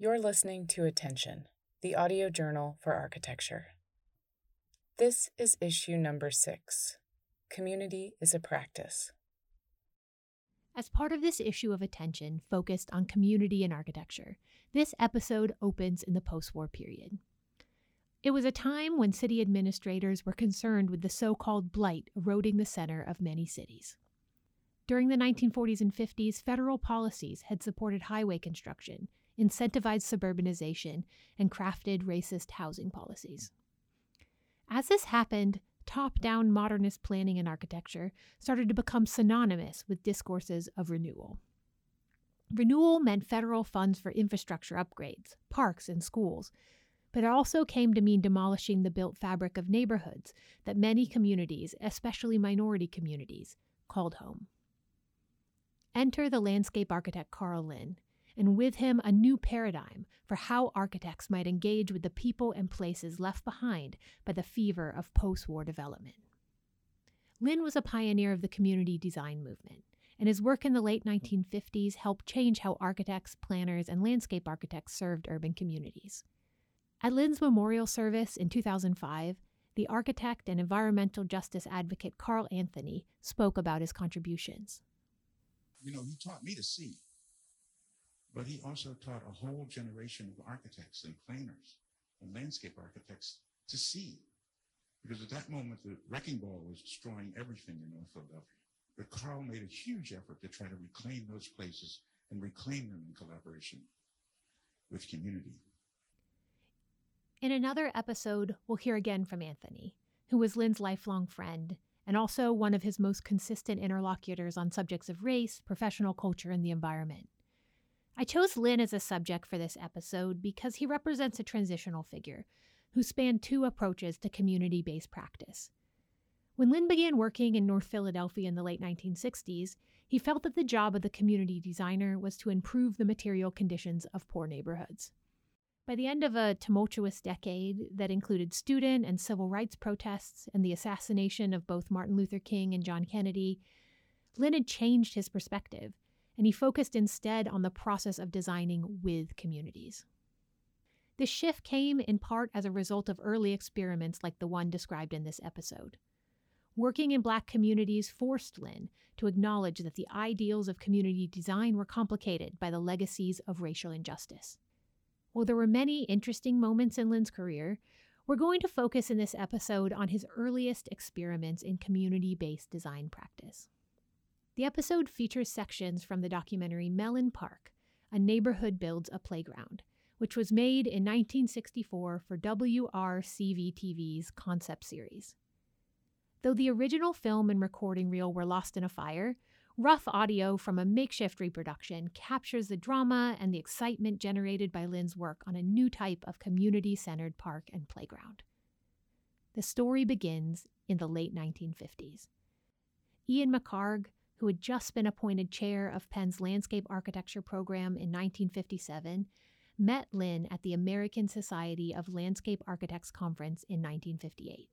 You're listening to Attention, the audio journal for architecture. This is issue number six Community is a Practice. As part of this issue of Attention focused on community and architecture, this episode opens in the post war period. It was a time when city administrators were concerned with the so called blight eroding the center of many cities. During the 1940s and 50s, federal policies had supported highway construction, incentivized suburbanization, and crafted racist housing policies. As this happened, top down modernist planning and architecture started to become synonymous with discourses of renewal. Renewal meant federal funds for infrastructure upgrades, parks, and schools, but it also came to mean demolishing the built fabric of neighborhoods that many communities, especially minority communities, called home. Enter the landscape architect Karl Linn, and with him a new paradigm for how architects might engage with the people and places left behind by the fever of post war development. Linn was a pioneer of the community design movement, and his work in the late 1950s helped change how architects, planners, and landscape architects served urban communities. At Linn's memorial service in 2005, the architect and environmental justice advocate Carl Anthony spoke about his contributions. You know, he taught me to see, but he also taught a whole generation of architects and planners and landscape architects to see. Because at that moment, the wrecking ball was destroying everything in North Philadelphia. But Karl made a huge effort to try to reclaim those places and reclaim them in collaboration with community. In another episode, we'll hear again from Anthony, who was Linn's lifelong friend and also one of his most consistent interlocutors on subjects of race, professional culture, and the environment. I chose Linn as a subject for this episode because he represents a transitional figure who spanned two approaches to community based practice. When Linn began working in North Philadelphia in the late 1960s, he felt that the job of the community designer was to improve the material conditions of poor neighborhoods. By the end of a tumultuous decade that included student and civil rights protests and the assassination of both Martin Luther King and John Kennedy, Linn had changed his perspective, and he focused instead on the process of designing with communities. This shift came in part as a result of early experiments like the one described in this episode. Working in black communities forced Linn to acknowledge that the ideals of community design were complicated by the legacies of racial injustice. While there were many interesting moments in Linn's career, we're going to focus in this episode on his earliest experiments in community based design practice. The episode features sections from the documentary Mellon Park A Neighborhood Builds a Playground, which was made in 1964 for WRCV TV's concept series. Though the original film and recording reel were lost in a fire, Rough audio from a makeshift reproduction captures the drama and the excitement generated by Linn's work on a new type of community centered park and playground. The story begins in the late 1950s. Ian McHarg, who had just been appointed chair of Penn's landscape architecture program in 1957, met Linn at the American Society of Landscape Architects conference in 1958.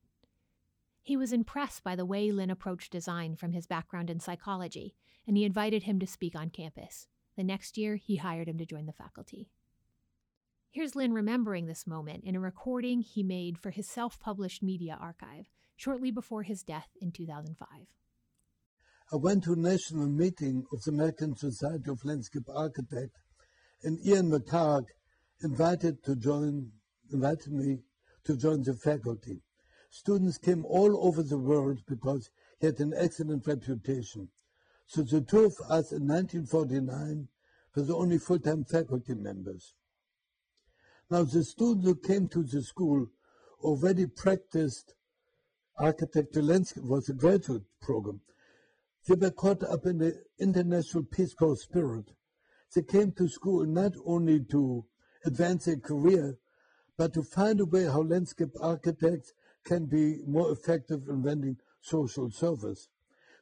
He was impressed by the way Linn approached design from his background in psychology, and he invited him to speak on campus. The next year, he hired him to join the faculty. Here's Linn remembering this moment in a recording he made for his self published media archive shortly before his death in 2005. I went to a national meeting of the American Society of Landscape Architects, and Ian McHarg invited to join invited me to join the faculty. Students came all over the world because he had an excellent reputation. So the two of us in 1949 were the only full-time faculty members. Now the students who came to the school already practiced architecture landscape, was a graduate program. They were caught up in the international Peace Corps spirit. They came to school not only to advance their career, but to find a way how landscape architects can be more effective in rendering social service.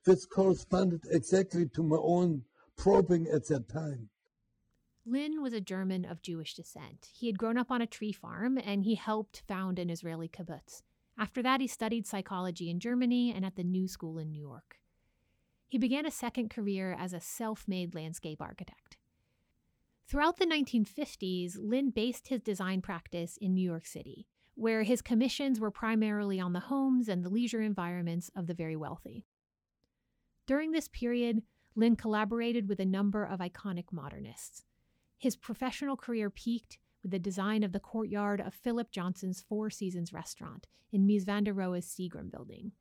This corresponded exactly to my own probing at that time. Linn was a German of Jewish descent. He had grown up on a tree farm and he helped found an Israeli kibbutz. After that, he studied psychology in Germany and at the New School in New York. He began a second career as a self made landscape architect. Throughout the 1950s, Linn based his design practice in New York City, where his commissions were primarily on the homes and the leisure environments of the very wealthy. During this period, Linn collaborated with a number of iconic modernists. His professional career peaked with the design of the courtyard of Philip Johnson's Four Seasons restaurant in Mies van der Rohe's Seagram building.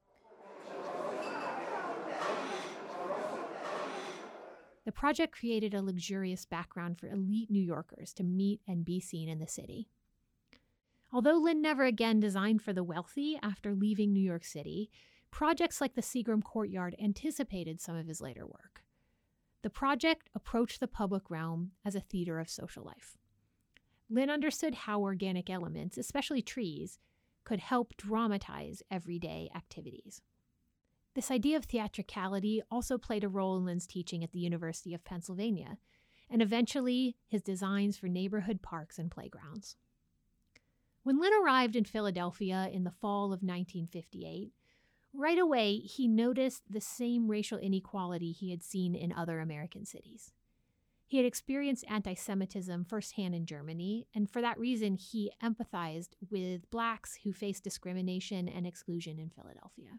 The project created a luxurious background for elite New Yorkers to meet and be seen in the city. Although Linn never again designed for the wealthy after leaving New York City, projects like the Seagram Courtyard anticipated some of his later work. The project approached the public realm as a theater of social life. Linn understood how organic elements, especially trees, could help dramatize everyday activities. This idea of theatricality also played a role in Linn's teaching at the University of Pennsylvania, and eventually his designs for neighborhood parks and playgrounds. When Linn arrived in Philadelphia in the fall of 1958, right away he noticed the same racial inequality he had seen in other American cities. He had experienced anti Semitism firsthand in Germany, and for that reason, he empathized with blacks who faced discrimination and exclusion in Philadelphia.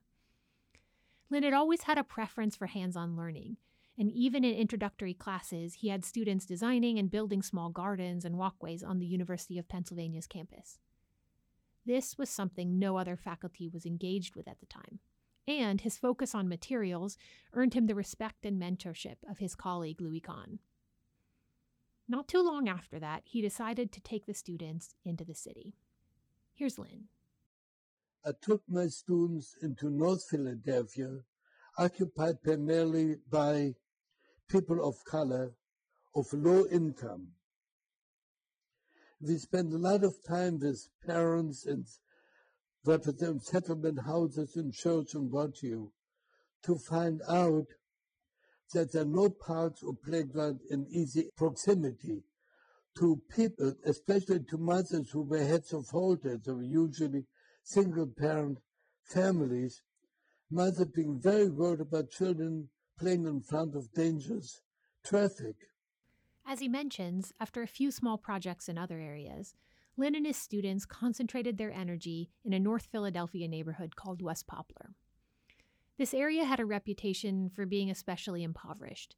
Linn had always had a preference for hands on learning, and even in introductory classes, he had students designing and building small gardens and walkways on the University of Pennsylvania's campus. This was something no other faculty was engaged with at the time, and his focus on materials earned him the respect and mentorship of his colleague Louis Kahn. Not too long after that, he decided to take the students into the city. Here's Linn. I took my students into North Philadelphia, occupied primarily by people of color of low income. We spent a lot of time with parents and represent settlement houses in church and what you to find out that there are no parks or playgrounds in easy proximity to people, especially to mothers who were heads of who were usually single parent families, mothers being very worried about children playing in front of dangerous traffic. As he mentions, after a few small projects in other areas, Linn and his students concentrated their energy in a North Philadelphia neighborhood called West Poplar. This area had a reputation for being especially impoverished.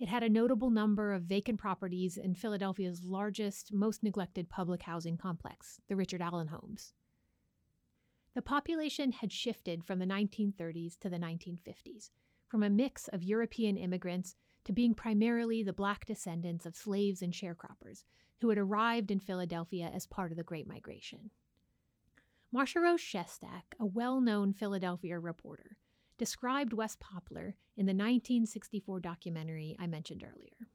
It had a notable number of vacant properties in Philadelphia's largest, most neglected public housing complex, the Richard Allen Homes. The population had shifted from the 1930s to the 1950s, from a mix of European immigrants to being primarily the black descendants of slaves and sharecroppers who had arrived in Philadelphia as part of the Great Migration. Marciarose Shestack, a well known Philadelphia reporter, described West Poplar in the 1964 documentary I mentioned earlier.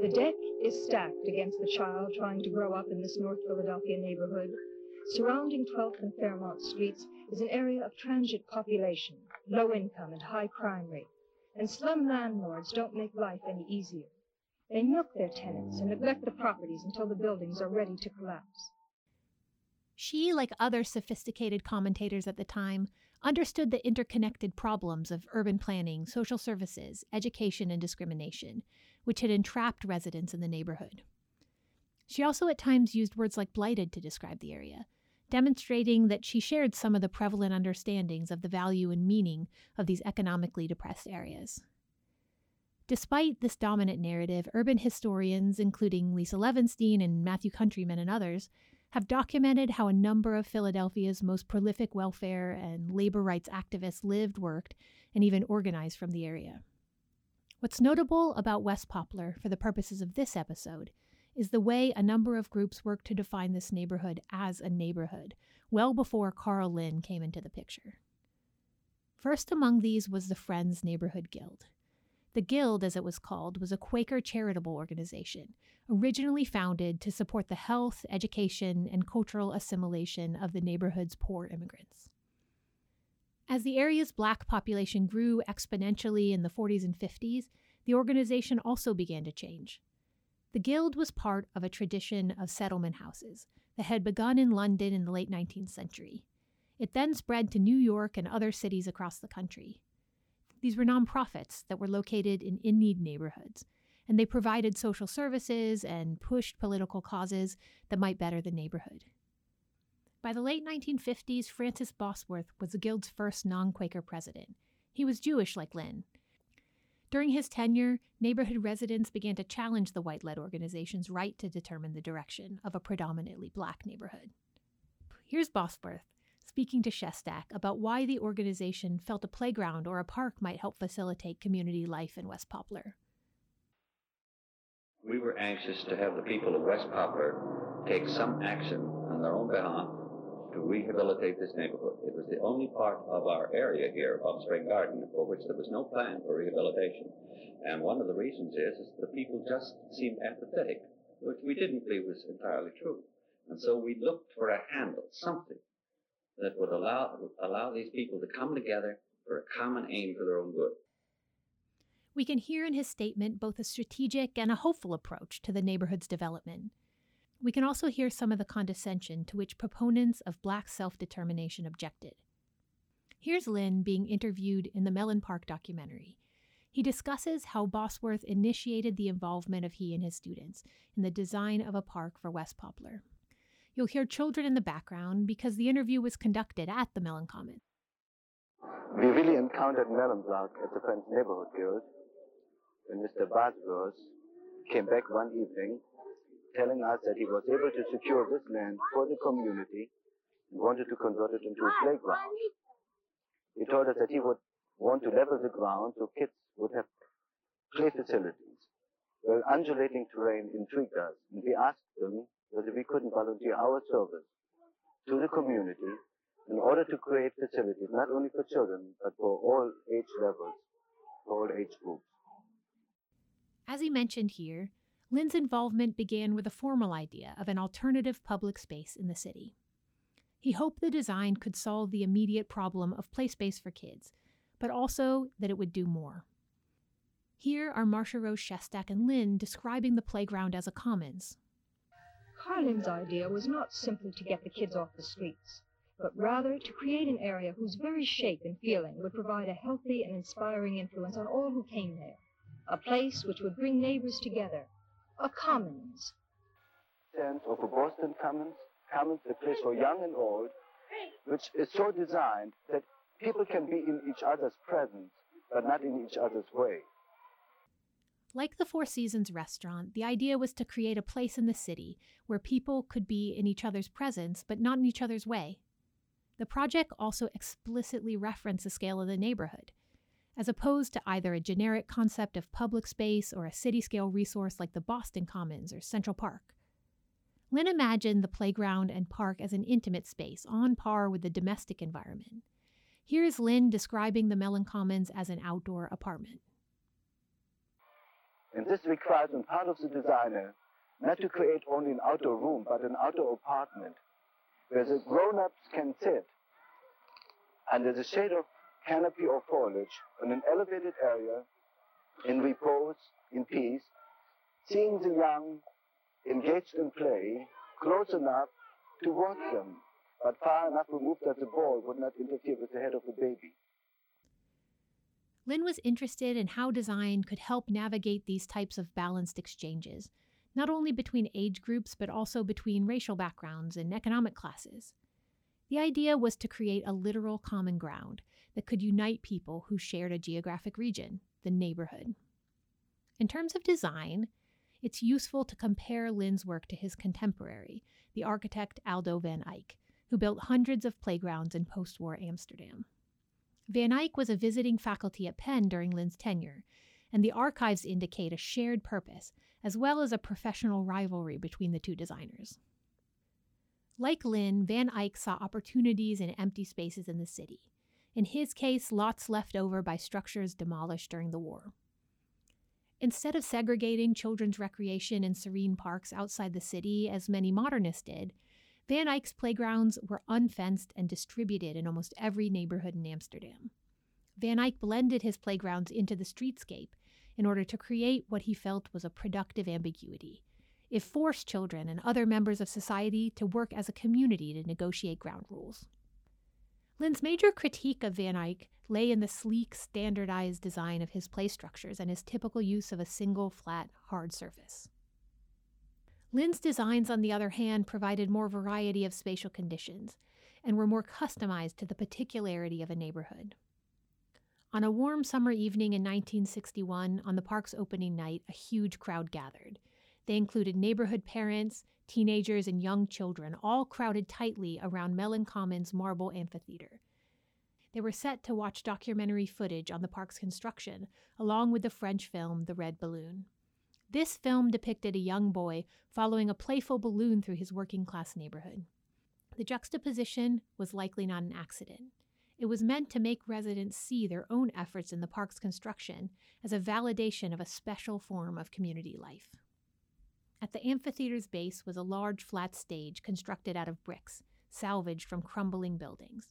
The deck is stacked against the child trying to grow up in this North Philadelphia neighborhood Surrounding 12th and Fairmount streets is an area of transient population, low income and high crime rate, and slum landlords don't make life any easier. They milk their tenants and neglect the properties until the buildings are ready to collapse. She, like other sophisticated commentators at the time, understood the interconnected problems of urban planning, social services, education, and discrimination, which had entrapped residents in the neighborhood. She also at times used words like blighted to describe the area, demonstrating that she shared some of the prevalent understandings of the value and meaning of these economically depressed areas. Despite this dominant narrative, urban historians, including Lisa Levenstein and Matthew Countryman and others, have documented how a number of Philadelphia's most prolific welfare and labor rights activists lived, worked, and even organized from the area. What's notable about West Poplar for the purposes of this episode is the way a number of groups worked to define this neighborhood as a neighborhood, well before Karl Linn came into the picture. First among these was the Friends Neighborhood Guild. The Guild, as it was called, was a Quaker charitable organization, originally founded to support the health, education, and cultural assimilation of the neighborhood's poor immigrants. As the area's black population grew exponentially in the 40s and 50s, the organization also began to change. The Guild was part of a tradition of settlement houses that had begun in London in the late 19th century. It then spread to New York and other cities across the country. These were nonprofits that were located in in need neighborhoods, and they provided social services and pushed political causes that might better the neighborhood. By the late 1950s, Francis Bosworth was the Guild's first non Quaker president. He was Jewish like Linn. During his tenure, neighborhood residents began to challenge the white led organization's right to determine the direction of a predominantly black neighborhood. Here's Bosworth speaking to Shestack about why the organization felt a playground or a park might help facilitate community life in West Poplar. We were anxious to have the people of West Poplar take some action on their own behalf to rehabilitate this neighborhood. It was the only part of our area here of Spring Garden for which there was no plan for rehabilitation. And one of the reasons is, is the people just seemed apathetic, which we didn't believe was entirely true. And so we looked for a handle, something that would allow, allow these people to come together for a common aim for their own good. We can hear in his statement both a strategic and a hopeful approach to the neighborhood's development. We can also hear some of the condescension to which proponents of black self determination objected. Here's Linn being interviewed in the Mellon Park documentary. He discusses how Bosworth initiated the involvement of he and his students in the design of a park for West Poplar. You'll hear children in the background because the interview was conducted at the Mellon Common. We really encountered Mellon Block at the Friends Neighborhood Guild when Mr. Bosworth came back one evening telling us that he was able to secure this land for the community and wanted to convert it into a playground. He told us that he would want to level the ground so kids would have play facilities. Well, undulating terrain intrigued us, and we asked them whether we couldn't volunteer our service to the community in order to create facilities not only for children, but for all age levels, for all age groups. As he mentioned here, Linn's involvement began with a formal idea of an alternative public space in the city. He hoped the design could solve the immediate problem of play space for kids, but also that it would do more. Here are Marciarose Shestack and Linn describing the playground as a commons. Karl Linn's idea was not simply to get the kids off the streets, but rather to create an area whose very shape and feeling would provide a healthy and inspiring influence on all who came there. A place which would bring neighbors together, a commons. Sense of a Boston Commons, Commons, a place for young and old, which is so designed that people can be in each other's presence, but not in each other's way. Like the Four Seasons restaurant, the idea was to create a place in the city where people could be in each other's presence, but not in each other's way. The project also explicitly referenced the scale of the neighborhood, as opposed to either a generic concept of public space or a city scale resource like the Boston Commons or Central Park. Linn imagined the playground and park as an intimate space on par with the domestic environment. Here's Linn describing the Mellon Commons as an outdoor apartment. And this requires on part of the designer not to create only an outdoor room, but an outdoor apartment where the grown-ups can sit under the shade of canopy or foliage on an elevated area in repose, in peace, seeing the young engaged in play close enough to watch them, but far enough removed that the ball would not interfere with the head of the baby. Linn was interested in how design could help navigate these types of balanced exchanges, not only between age groups, but also between racial backgrounds and economic classes. The idea was to create a literal common ground that could unite people who shared a geographic region, the neighborhood. In terms of design, it's useful to compare Linn's work to his contemporary, the architect Aldo van Eyck, who built hundreds of playgrounds in post war Amsterdam. Van Eyck was a visiting faculty at Penn during Linn's tenure, and the archives indicate a shared purpose, as well as a professional rivalry between the two designers. Like Linn, Van Eyck saw opportunities in empty spaces in the city. In his case, lots left over by structures demolished during the war. Instead of segregating children's recreation in serene parks outside the city, as many modernists did, Van Eyck's playgrounds were unfenced and distributed in almost every neighborhood in Amsterdam. Van Eyck blended his playgrounds into the streetscape in order to create what he felt was a productive ambiguity. It forced children and other members of society to work as a community to negotiate ground rules. Linn's major critique of Van Eyck lay in the sleek, standardized design of his play structures and his typical use of a single, flat, hard surface. Linn's designs, on the other hand, provided more variety of spatial conditions and were more customized to the particularity of a neighborhood. On a warm summer evening in 1961, on the park's opening night, a huge crowd gathered. They included neighborhood parents, teenagers, and young children, all crowded tightly around Mellon Commons Marble Amphitheater. They were set to watch documentary footage on the park's construction, along with the French film The Red Balloon. This film depicted a young boy following a playful balloon through his working class neighborhood. The juxtaposition was likely not an accident. It was meant to make residents see their own efforts in the park's construction as a validation of a special form of community life. At the amphitheater's base was a large flat stage constructed out of bricks, salvaged from crumbling buildings.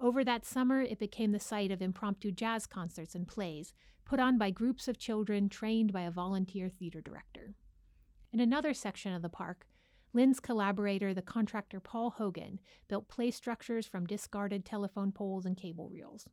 Over that summer, it became the site of impromptu jazz concerts and plays put on by groups of children trained by a volunteer theater director. In another section of the park, Linn's collaborator, the contractor Paul Hogan, built play structures from discarded telephone poles and cable reels.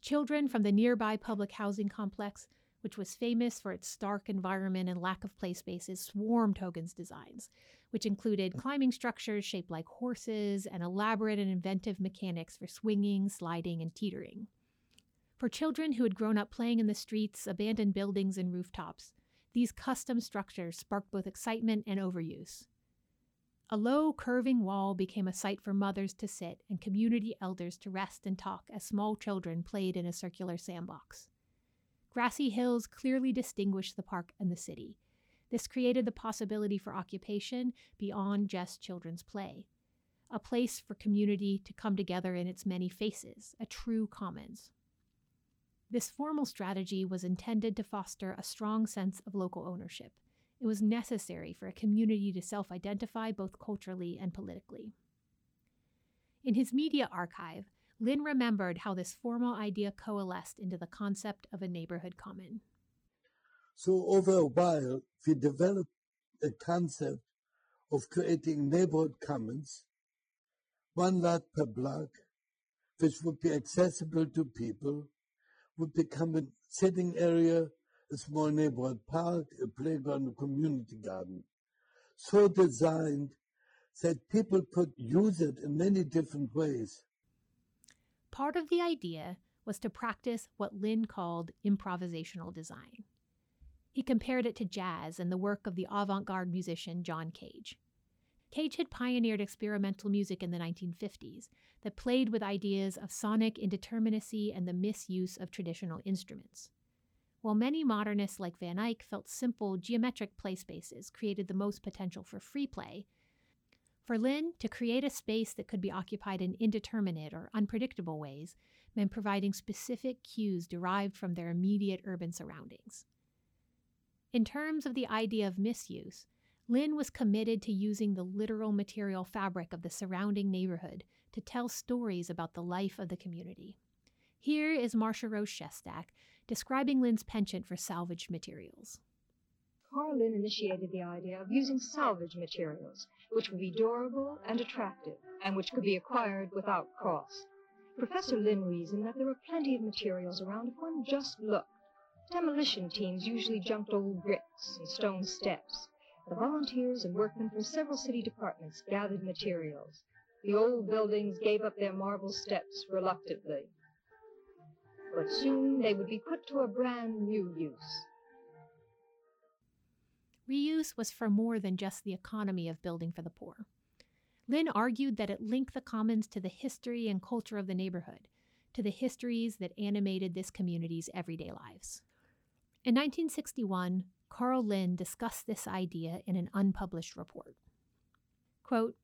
Children from the nearby public housing complex which was famous for its stark environment and lack of play spaces, swarmed Hogan's designs, which included hmm. climbing structures shaped like horses and elaborate and inventive mechanics for swinging, sliding, and teetering. For children who had grown up playing in the streets, abandoned buildings, and rooftops, these custom structures sparked both excitement and overuse. A low, curving wall became a site for mothers to sit and community elders to rest and talk as small children played in a circular sandbox. Grassy hills clearly distinguished the park and the city. This created the possibility for occupation beyond just children's play, a place for community to come together in its many faces, a true commons. This formal strategy was intended to foster a strong sense of local ownership. It was necessary for a community to self identify both culturally and politically. In his media archive, Linn remembered how this formal idea coalesced into the concept of a neighborhood common. So over a while, we developed a concept of creating neighborhood commons, one lot per block, which would be accessible to people, would become a sitting area, a small neighborhood park, a playground, a community garden. So designed that people could use it in many different ways. Part of the idea was to practice what Linn called improvisational design. He compared it to jazz and the work of the avant garde musician John Cage. Cage had pioneered experimental music in the 1950s that played with ideas of sonic indeterminacy and the misuse of traditional instruments. While many modernists like Van Eyck felt simple geometric play spaces created the most potential for free play, for Linn, to create a space that could be occupied in indeterminate or unpredictable ways meant providing specific cues derived from their immediate urban surroundings. In terms of the idea of misuse, Linn was committed to using the literal material fabric of the surrounding neighborhood to tell stories about the life of the community. Here is Marciarose Shestack describing Linn's penchant for salvaged materials. Karl Linn initiated the idea of using salvage materials, which would be durable and attractive, and which could be acquired without cost. Professor Linn reasoned that there were plenty of materials around if one just looked. Demolition teams usually jumped old bricks and stone steps. The volunteers and workmen from several city departments gathered materials. The old buildings gave up their marble steps reluctantly. But soon they would be put to a brand new use. Reuse was for more than just the economy of building for the poor. Linn argued that it linked the commons to the history and culture of the neighborhood, to the histories that animated this community's everyday lives. In 1961, Karl Linn discussed this idea in an unpublished report. Quote,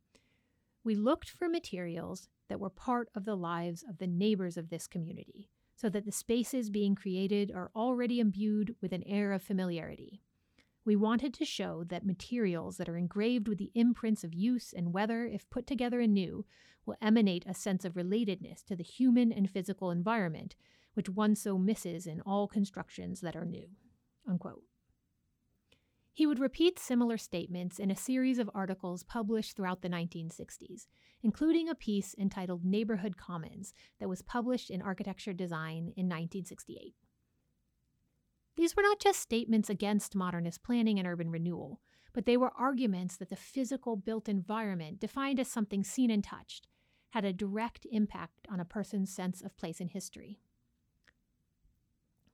We looked for materials that were part of the lives of the neighbors of this community, so that the spaces being created are already imbued with an air of familiarity, we wanted to show that materials that are engraved with the imprints of use and weather, if put together anew, will emanate a sense of relatedness to the human and physical environment, which one so misses in all constructions that are new. Unquote. He would repeat similar statements in a series of articles published throughout the 1960s, including a piece entitled Neighborhood Commons that was published in Architecture Design in 1968. These were not just statements against modernist planning and urban renewal, but they were arguments that the physical built environment, defined as something seen and touched, had a direct impact on a person's sense of place in history.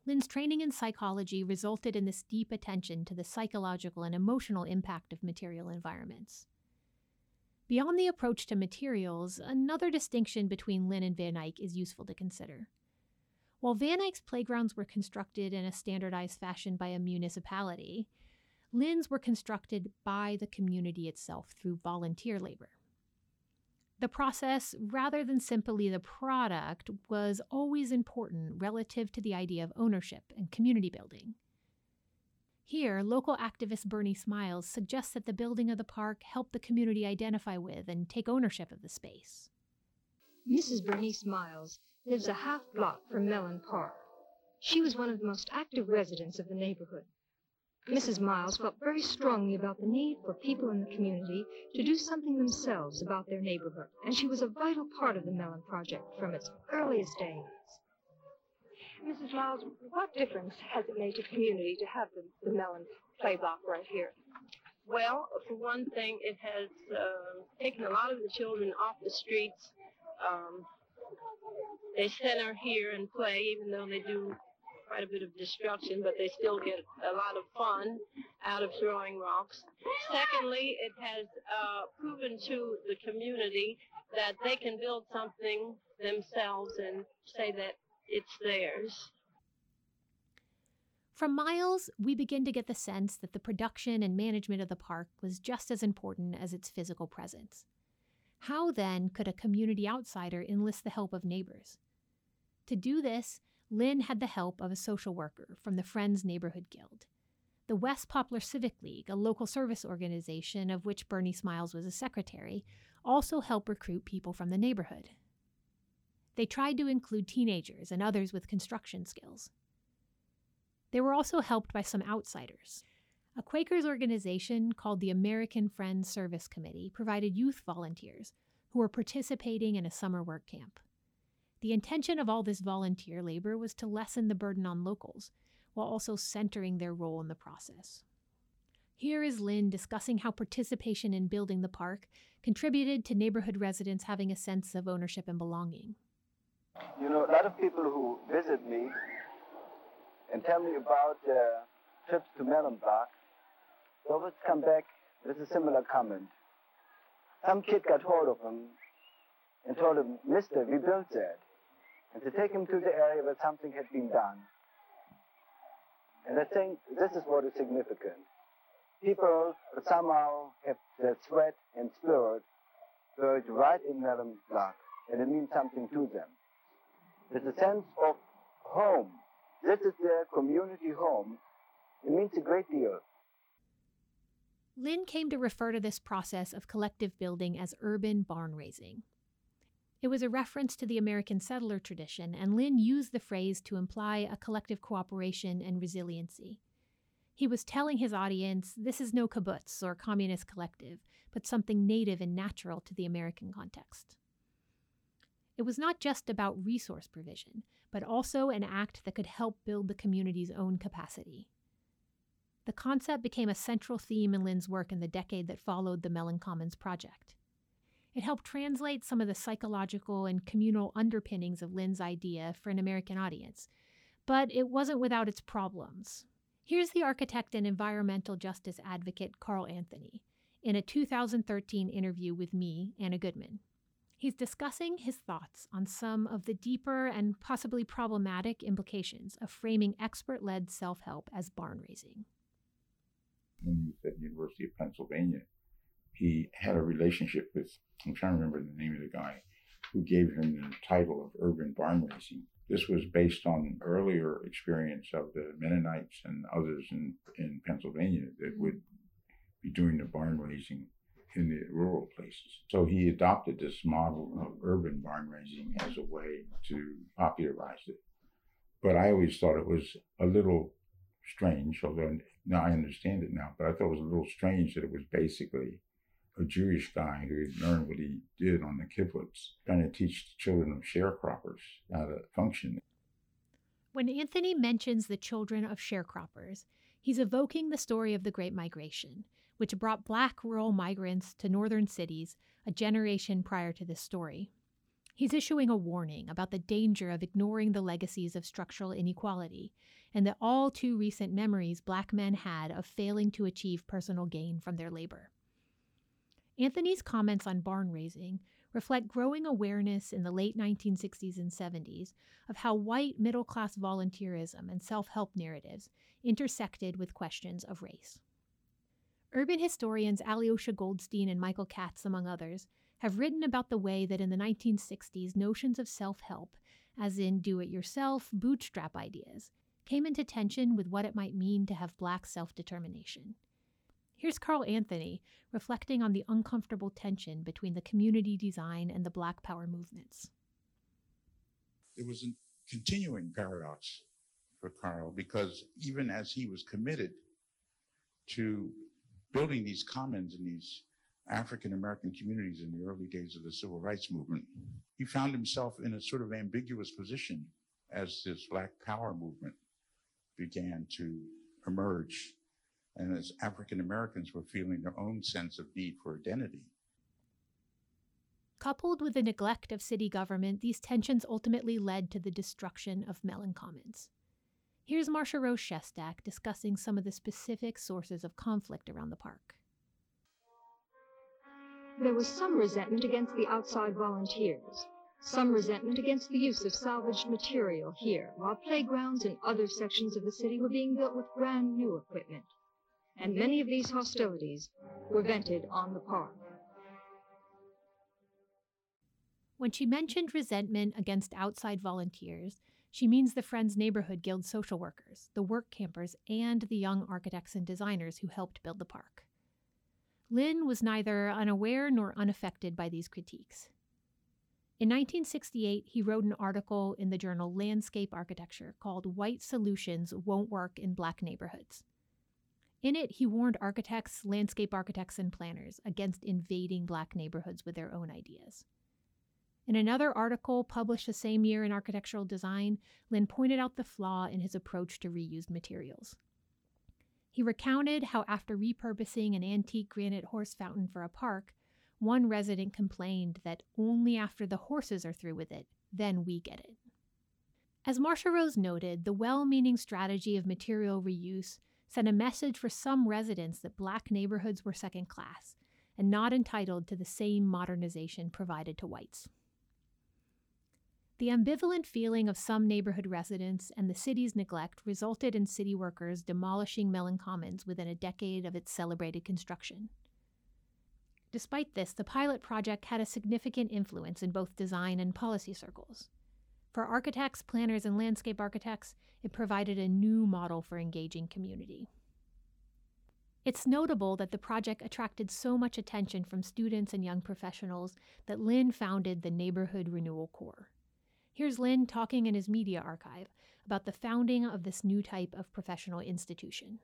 Linn's training in psychology resulted in this deep attention to the psychological and emotional impact of material environments. Beyond the approach to materials, another distinction between Linn and Van Eyck is useful to consider. While Van Eyck's playgrounds were constructed in a standardized fashion by a municipality, Linn's were constructed by the community itself through volunteer labor. The process, rather than simply the product, was always important relative to the idea of ownership and community building. Here, local activist Bernice Miles suggests that the building of the park helped the community identify with and take ownership of the space. Mrs. Bernice Miles lives a half block from Mellon Park. She was one of the most active residents of the neighborhood. Mrs. Miles felt very strongly about the need for people in the community to do something themselves about their neighborhood, and she was a vital part of the Mellon Project from its earliest days. Mrs. Miles, what difference has it made to the community to have the, the Mellon play block right here? Well, for one thing, it has uh, taken a lot of the children off the streets. Um, they center here and play, even though they do quite a bit of destruction, but they still get a lot of fun out of throwing rocks. Secondly, it has uh, proven to the community that they can build something themselves and say that it's theirs. From Miles, we begin to get the sense that the production and management of the park was just as important as its physical presence. How then could a community outsider enlist the help of neighbors? To do this, Linn had the help of a social worker from the Friends Neighborhood Guild. The West Poplar Civic League, a local service organization of which Bernice Miles was a secretary, also helped recruit people from the neighborhood. They tried to include teenagers and others with construction skills. They were also helped by some outsiders. A Quakers organization called the American Friends Service Committee provided youth volunteers who were participating in a summer work camp. The intention of all this volunteer labor was to lessen the burden on locals, while also centering their role in the process. Here is Linn discussing how participation in building the park contributed to neighborhood residents having a sense of ownership and belonging. You know, a lot of people who visit me and tell me about uh, trips to Block, always come back with a similar comment. Some kid got hold of him and told him, Mister, we built that and to take him to the area where something had been done. And I think this is what is significant. People somehow have their sweat and spirit buried right in their Block, and it means something to them. There's a sense of home. This is their community home. It means a great deal. Linn came to refer to this process of collective building as urban barn raising. It was a reference to the American settler tradition, and Linn used the phrase to imply a collective cooperation and resiliency. He was telling his audience this is no kibbutz or communist collective, but something native and natural to the American context. It was not just about resource provision, but also an act that could help build the community's own capacity. The concept became a central theme in Linn's work in the decade that followed the Mellon Commons project. It helped translate some of the psychological and communal underpinnings of Linn's idea for an American audience, but it wasn't without its problems. Here's the architect and environmental justice advocate Carl Anthony in a 2013 interview with me, Anna Goodman. He's discussing his thoughts on some of the deeper and possibly problematic implications of framing expert led self help as barn raising. When he was at the University of Pennsylvania, he had a relationship with, I'm trying to remember the name of the guy, who gave him the title of urban barn raising. This was based on earlier experience of the Mennonites and others in, in Pennsylvania that would be doing the barn raising in the rural places. So he adopted this model of urban barn raising as a way to popularize it. But I always thought it was a little strange, although now I understand it now, but I thought it was a little strange that it was basically a Jewish guy who had learned what he did on the kibbutz, trying to teach the children of sharecroppers how to function. When Anthony mentions the children of sharecroppers, he's evoking the story of the Great Migration, which brought black rural migrants to northern cities a generation prior to this story. He's issuing a warning about the danger of ignoring the legacies of structural inequality and the all too recent memories black men had of failing to achieve personal gain from their labor. Anthony's comments on barn raising reflect growing awareness in the late 1960s and 70s of how white middle class volunteerism and self help narratives intersected with questions of race. Urban historians Alyosha Goldstein and Michael Katz, among others, have written about the way that in the 1960s notions of self help, as in do it yourself, bootstrap ideas, came into tension with what it might mean to have black self determination. Here's Carl Anthony reflecting on the uncomfortable tension between the community design and the Black Power movements. It was a continuing paradox for Karl because even as he was committed to building these commons and these African American communities in the early days of the civil rights movement, he found himself in a sort of ambiguous position as this Black Power movement began to emerge and as African Americans were feeling their own sense of need for identity. Coupled with the neglect of city government, these tensions ultimately led to the destruction of Mellon Commons. Here's Marciarose Shestack discussing some of the specific sources of conflict around the park. There was some resentment against the outside volunteers, some resentment against the use of salvaged material here, while playgrounds in other sections of the city were being built with brand new equipment and many of these hostilities were vented on the park. When she mentioned resentment against outside volunteers, she means the Friends Neighborhood Guild social workers, the work campers, and the young architects and designers who helped build the park. Linn was neither unaware nor unaffected by these critiques. In 1968, he wrote an article in the journal Landscape Architecture called White Solutions Won't Work in Black Neighborhoods. In it, he warned architects, landscape architects, and planners against invading black neighborhoods with their own ideas. In another article published the same year in Architectural Design, Linn pointed out the flaw in his approach to reused materials. He recounted how, after repurposing an antique granite horse fountain for a park, one resident complained that only after the horses are through with it, then we get it. As Marciarose noted, the well meaning strategy of material reuse sent a message for some residents that black neighborhoods were second class and not entitled to the same modernization provided to whites. The ambivalent feeling of some neighborhood residents and the city's neglect resulted in city workers demolishing Mellon Commons within a decade of its celebrated construction. Despite this, the pilot project had a significant influence in both design and policy circles. For architects, planners, and landscape architects, it provided a new model for engaging community. It's notable that the project attracted so much attention from students and young professionals that Linn founded the Neighborhood Renewal Corps. Here's Linn talking in his media archive about the founding of this new type of professional institution.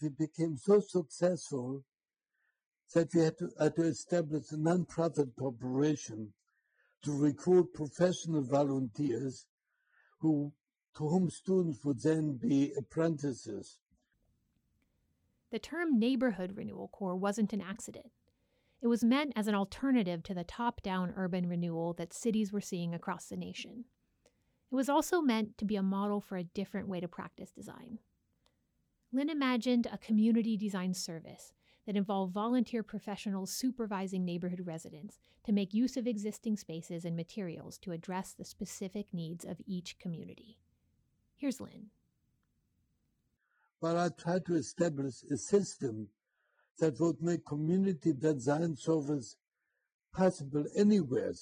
We became so successful that we had to, had to establish a nonprofit corporation to recruit professional volunteers who to whom students would then be apprentices. The term Neighborhood Renewal Corps wasn't an accident. It was meant as an alternative to the top down urban renewal that cities were seeing across the nation. It was also meant to be a model for a different way to practice design. Linn imagined a community design service that involved volunteer professionals supervising neighborhood residents to make use of existing spaces and materials to address the specific needs of each community. Here's Linn. But I tried to establish a system that would make community design service possible anywhere,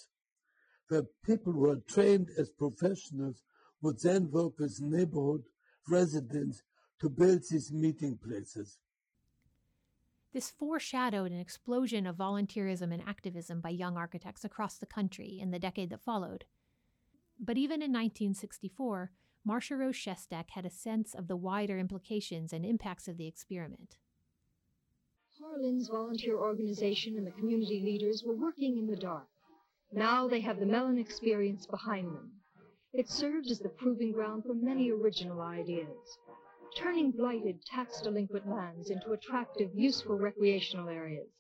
where people who are trained as professionals would then work with neighborhood residents to build these meeting places. This foreshadowed an explosion of volunteerism and activism by young architects across the country in the decade that followed. But even in 1964, Marciarose had a sense of the wider implications and impacts of the experiment. Karl Linn's volunteer organization and the community leaders were working in the dark. Now they have the Mellon experience behind them. It served as the proving ground for many original ideas, turning blighted, tax delinquent lands into attractive, useful recreational areas,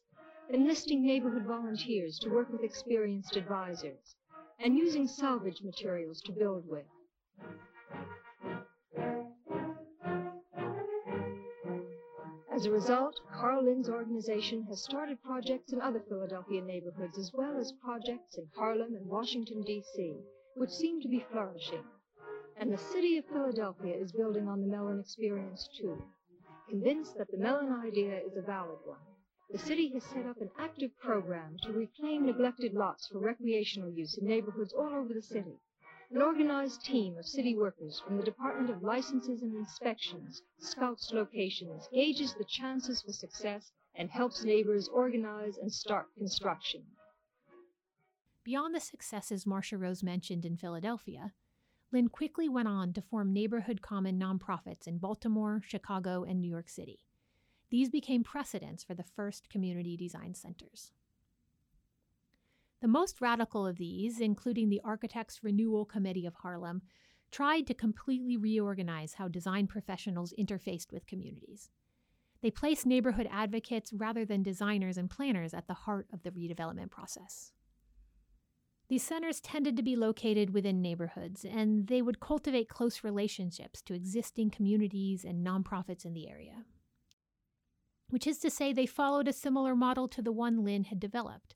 enlisting neighborhood volunteers to work with experienced advisors, and using salvage materials to build with. As a result, Karl Linn's organization has started projects in other Philadelphia neighborhoods as well as projects in Harlem and Washington, D.C., which seem to be flourishing. And the city of Philadelphia is building on the Mellon experience too, convinced that the Mellon idea is a valid one. The city has set up an active program to reclaim neglected lots for recreational use in neighborhoods all over the city. An organized team of city workers from the Department of Licenses and Inspections scouts locations, gauges the chances for success, and helps neighbors organize and start construction. Beyond the successes Marciarose mentioned in Philadelphia, Linn quickly went on to form neighborhood common nonprofits in Baltimore, Chicago, and New York City. These became precedents for the first community design centers. The most radical of these, including the Architects Renewal Committee of Harlem, tried to completely reorganize how design professionals interfaced with communities. They placed neighborhood advocates rather than designers and planners at the heart of the redevelopment process. These centers tended to be located within neighborhoods, and they would cultivate close relationships to existing communities and nonprofits in the area. Which is to say, they followed a similar model to the one Linn had developed.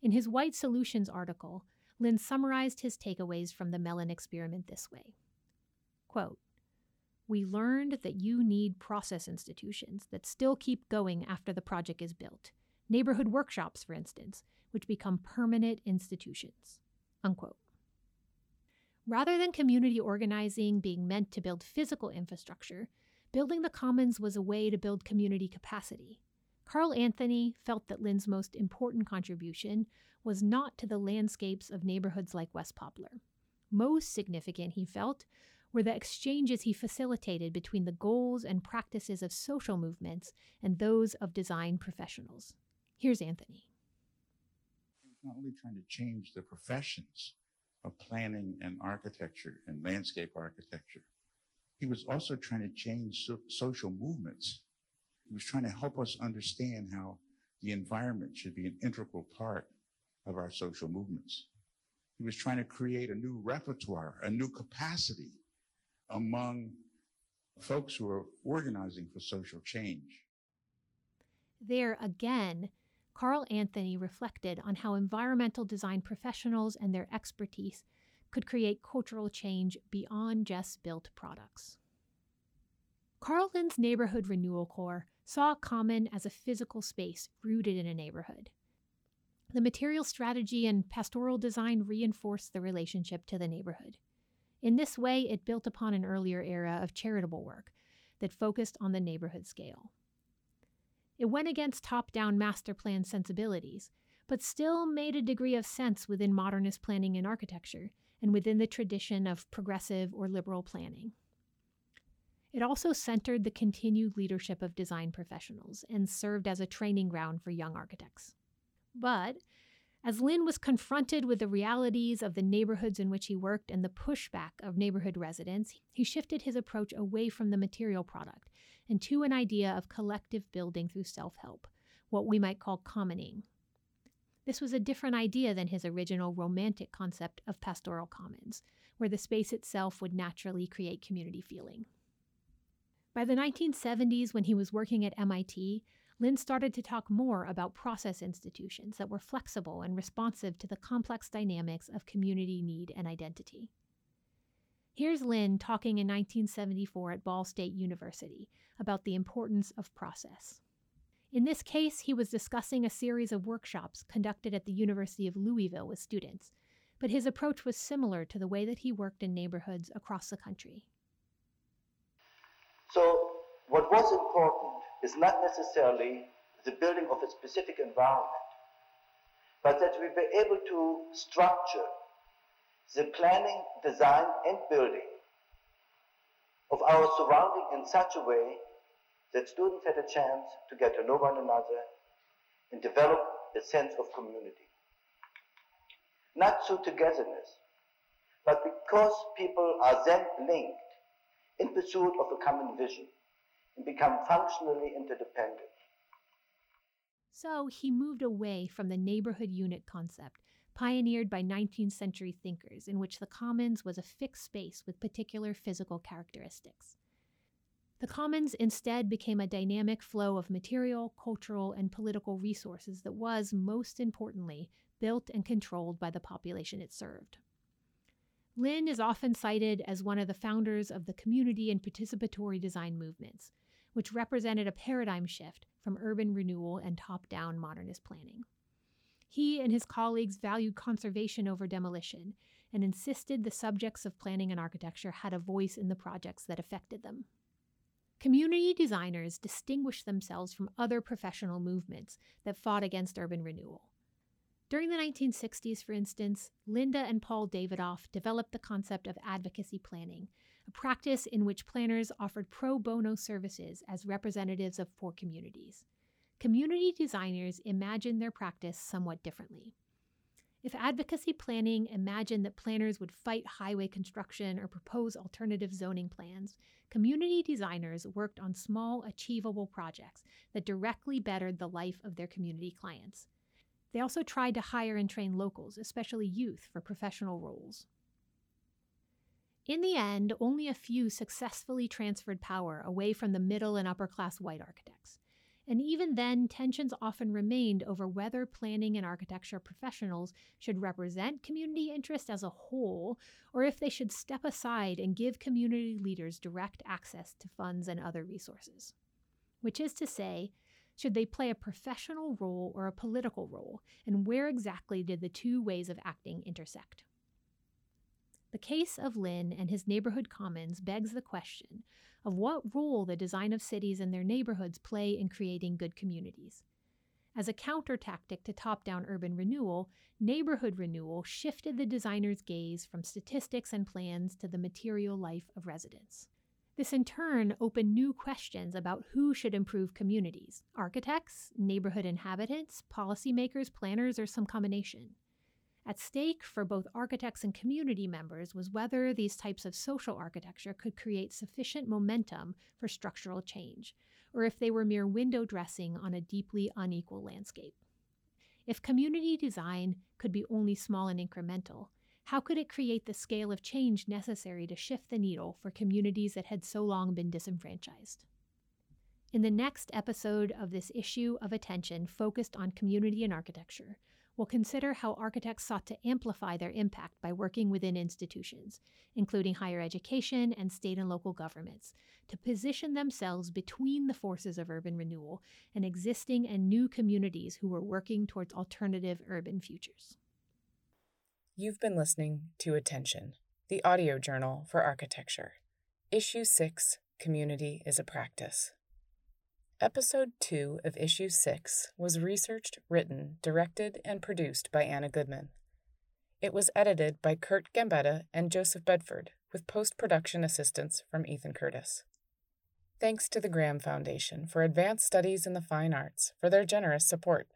In his White Solutions article, Linn summarized his takeaways from the Mellon experiment this way Quote, We learned that you need process institutions that still keep going after the project is built. Neighborhood workshops, for instance, which become permanent institutions. Unquote. Rather than community organizing being meant to build physical infrastructure, building the commons was a way to build community capacity. Carl Anthony felt that Linn's most important contribution was not to the landscapes of neighborhoods like West Poplar. Most significant, he felt, were the exchanges he facilitated between the goals and practices of social movements and those of design professionals. Here's Anthony. Not only trying to change the professions of planning and architecture and landscape architecture, he was also trying to change so- social movements he was trying to help us understand how the environment should be an integral part of our social movements. He was trying to create a new repertoire, a new capacity among folks who are organizing for social change. There again, Carl Anthony reflected on how environmental design professionals and their expertise could create cultural change beyond just built products. Karl Linn's Neighborhood Renewal Corps saw common as a physical space rooted in a neighborhood. The material strategy and pastoral design reinforced the relationship to the neighborhood. In this way, it built upon an earlier era of charitable work that focused on the neighborhood scale. It went against top down master plan sensibilities, but still made a degree of sense within modernist planning and architecture and within the tradition of progressive or liberal planning. It also centered the continued leadership of design professionals and served as a training ground for young architects. But as Linn was confronted with the realities of the neighborhoods in which he worked and the pushback of neighborhood residents, he shifted his approach away from the material product and to an idea of collective building through self help, what we might call commoning. This was a different idea than his original romantic concept of pastoral commons, where the space itself would naturally create community feeling. By the 1970s, when he was working at MIT, Linn started to talk more about process institutions that were flexible and responsive to the complex dynamics of community need and identity. Here's Linn talking in 1974 at Ball State University about the importance of process. In this case, he was discussing a series of workshops conducted at the University of Louisville with students, but his approach was similar to the way that he worked in neighborhoods across the country. So what was important is not necessarily the building of a specific environment, but that we were able to structure the planning, design, and building of our surrounding in such a way that students had a chance to get to know one another and develop a sense of community. Not through togetherness, but because people are then linked in pursuit of a common vision and become functionally interdependent. So he moved away from the neighborhood unit concept pioneered by 19th century thinkers, in which the commons was a fixed space with particular physical characteristics. The commons instead became a dynamic flow of material, cultural, and political resources that was, most importantly, built and controlled by the population it served. Linn is often cited as one of the founders of the community and participatory design movements, which represented a paradigm shift from urban renewal and top down modernist planning. He and his colleagues valued conservation over demolition and insisted the subjects of planning and architecture had a voice in the projects that affected them. Community designers distinguished themselves from other professional movements that fought against urban renewal. During the 1960s, for instance, Linda and Paul Davidoff developed the concept of advocacy planning, a practice in which planners offered pro bono services as representatives of poor communities community designers imagine their practice somewhat differently. If advocacy planning imagined that planners would fight highway construction or propose alternative zoning plans, community designers worked on small, achievable projects that directly bettered the life of their community clients. They also tried to hire and train locals, especially youth, for professional roles. In the end, only a few successfully transferred power away from the middle and upper class white architects. And even then, tensions often remained over whether planning and architecture professionals should represent community interest as a whole, or if they should step aside and give community leaders direct access to funds and other resources. Which is to say, should they play a professional role or a political role, and where exactly did the two ways of acting intersect? The case of Linn and his neighborhood commons begs the question of what role the design of cities and their neighborhoods play in creating good communities. As a counter tactic to top down urban renewal, neighborhood renewal shifted the designer's gaze from statistics and plans to the material life of residents. This in turn opened new questions about who should improve communities architects, neighborhood inhabitants, policymakers, planners, or some combination. At stake for both architects and community members was whether these types of social architecture could create sufficient momentum for structural change, or if they were mere window dressing on a deeply unequal landscape. If community design could be only small and incremental, how could it create the scale of change necessary to shift the needle for communities that had so long been disenfranchised? In the next episode of this issue of attention focused on community and architecture, we'll consider how architects sought to amplify their impact by working within institutions, including higher education and state and local governments, to position themselves between the forces of urban renewal and existing and new communities who were working towards alternative urban futures. You've been listening to Attention, the audio journal for architecture. Issue 6 Community is a Practice. Episode 2 of Issue 6 was researched, written, directed, and produced by Anna Goodman. It was edited by Kurt Gambetta and Joseph Bedford, with post production assistance from Ethan Curtis. Thanks to the Graham Foundation for Advanced Studies in the Fine Arts for their generous support.